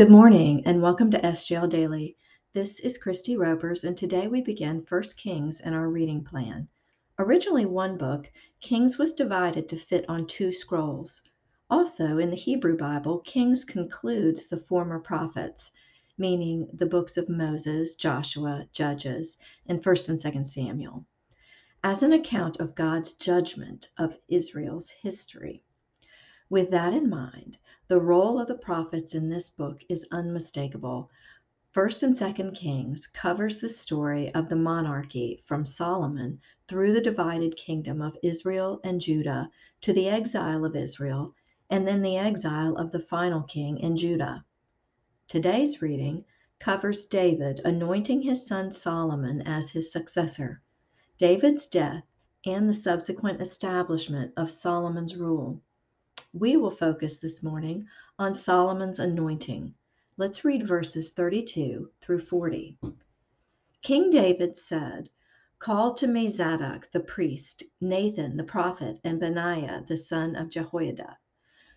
Good morning and welcome to SGL Daily. This is Kristie Robers, and today we begin 1 Kings in our reading plan. Originally one book, Kings was divided to fit on two scrolls. Also, in the Hebrew Bible, Kings concludes the former prophets, meaning the books of Moses, Joshua, Judges, and 1st and 2nd Samuel, as an account of God's judgment of Israel's history. With that in mind, the role of the prophets in this book is unmistakable. First and Second Kings covers the story of the monarchy from Solomon through the divided kingdom of Israel and Judah to the exile of Israel and then the exile of the final king in Judah. Today's reading covers David anointing his son Solomon as his successor, David's death, and the subsequent establishment of Solomon's rule. We will focus this morning on Solomon's anointing. Let's read verses 32 through 40. King David said, Call to me Zadok the priest, Nathan the prophet, and Benaiah the son of Jehoiada.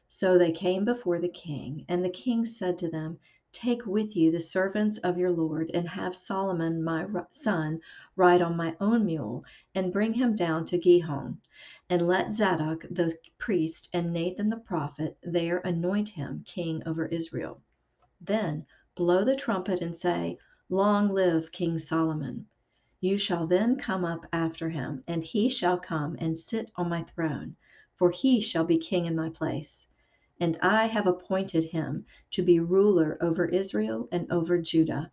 So they came before the king, and the king said to them, Take with you the servants of your Lord, and have Solomon my son ride on my own mule, and bring him down to Gihon. And let Zadok the priest and Nathan the prophet there anoint him king over Israel. Then blow the trumpet and say, Long live King Solomon. You shall then come up after him, and he shall come and sit on my throne, for he shall be king in my place and I have appointed him to be ruler over Israel and over Judah.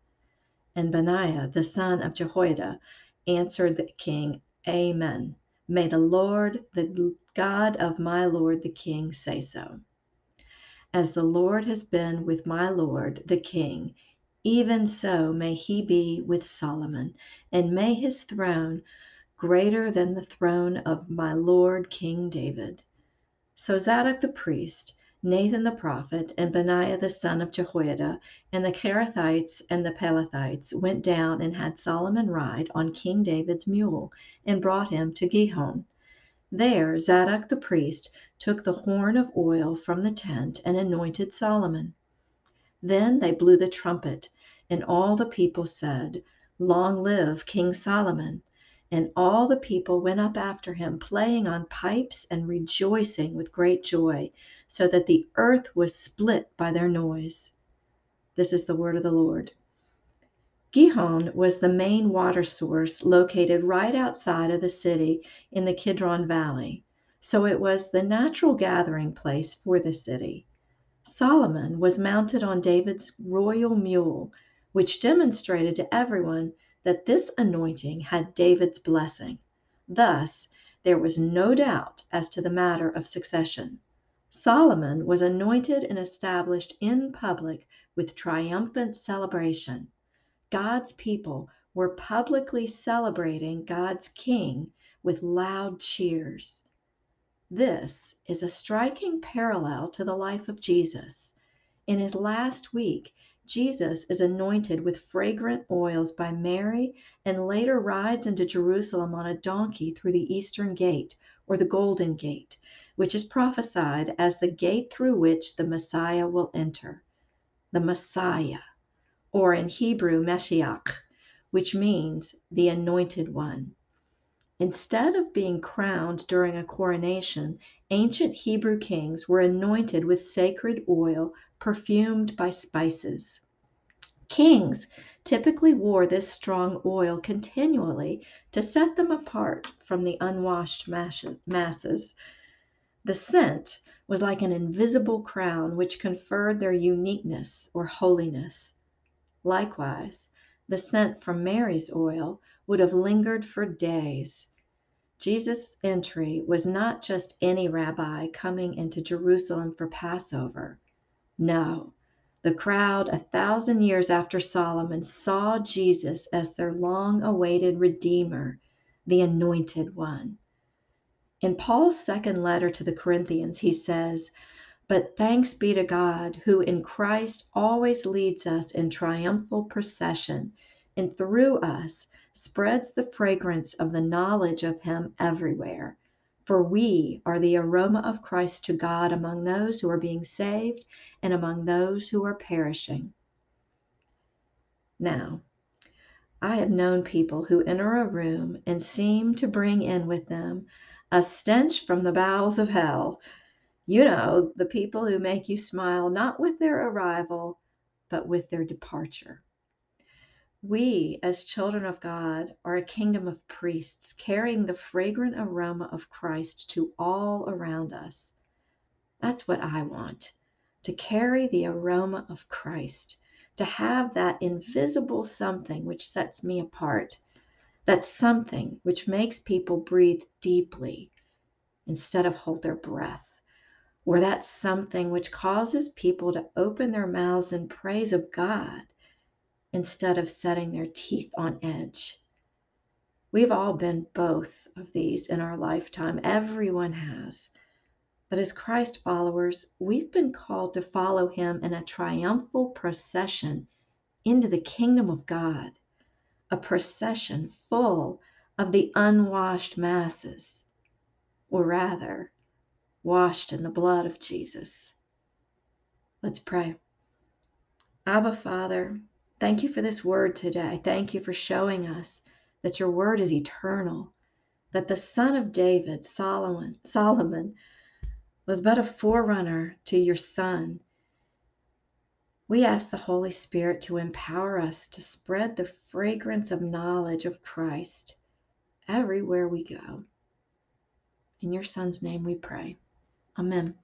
And Benaiah the son of Jehoiada answered the king, Amen. May the Lord, the God of my Lord the king, say so. As the Lord has been with my Lord the king, even so may he be with Solomon, and may his throne greater than the throne of my Lord King David. So Zadok the priest Nathan the prophet, and Benaiah the son of Jehoiada, and the Kerethites and the Pelethites went down and had Solomon ride on King David's mule, and brought him to Gihon. There Zadok the priest took the horn of oil from the tent and anointed Solomon. Then they blew the trumpet, and all the people said, Long live King Solomon! And all the people went up after him, playing on pipes and rejoicing with great joy, so that the earth was split by their noise. This is the word of the Lord. Gihon was the main water source located right outside of the city in the Kidron Valley, so it was the natural gathering place for the city. Solomon was mounted on David's royal mule, which demonstrated to everyone that this anointing had David's blessing. Thus, there was no doubt as to the matter of succession. Solomon was anointed and established in public with triumphant celebration. God's people were publicly celebrating God's king with loud cheers. This is a striking parallel to the life of Jesus. In his last week, Jesus is anointed with fragrant oils by Mary and later rides into Jerusalem on a donkey through the eastern gate, or the Golden Gate, which is prophesied as the gate through which the Messiah will enter. The Messiah, or in Hebrew, Mashiach, which means the anointed one. Instead of being crowned during a coronation, ancient Hebrew kings were anointed with sacred oil perfumed by spices. Kings typically wore this strong oil continually to set them apart from the unwashed masses. The scent was like an invisible crown which conferred their uniqueness or holiness. Likewise, the scent from Mary's oil would have lingered for days. Jesus' entry was not just any rabbi coming into Jerusalem for Passover. No, the crowd, a thousand years after Solomon, saw Jesus as their long awaited Redeemer, the Anointed One. In Paul's second letter to the Corinthians, he says, But thanks be to God, who in Christ always leads us in triumphal procession, and through us spreads the fragrance of the knowledge of Him everywhere. For we are the aroma of Christ to God among those who are being saved and among those who are perishing. Now, I have known people who enter a room and seem to bring in with them a stench from the bowels of hell. You know, the people who make you smile not with their arrival, but with their departure. We, as children of God, are a kingdom of priests carrying the fragrant aroma of Christ to all around us. That's what I want to carry the aroma of Christ, to have that invisible something which sets me apart, that something which makes people breathe deeply instead of hold their breath, or that something which causes people to open their mouths in praise of God instead of setting their teeth on edge. We've all been both of these in our lifetime. Everyone has. But as Christ followers, we've been called to follow him in a triumphal procession into the kingdom of God, a procession full of the unwashed masses, or rather, washed in the blood of Jesus. Let's pray. Abba, Father, Thank you for this word today. Thank you for showing us that your word is eternal, that the son of David, Solomon, Solomon was but a forerunner to your son. We ask the Holy Spirit to empower us to spread the fragrance of knowledge of Christ everywhere we go. In your son's name we pray. Amen.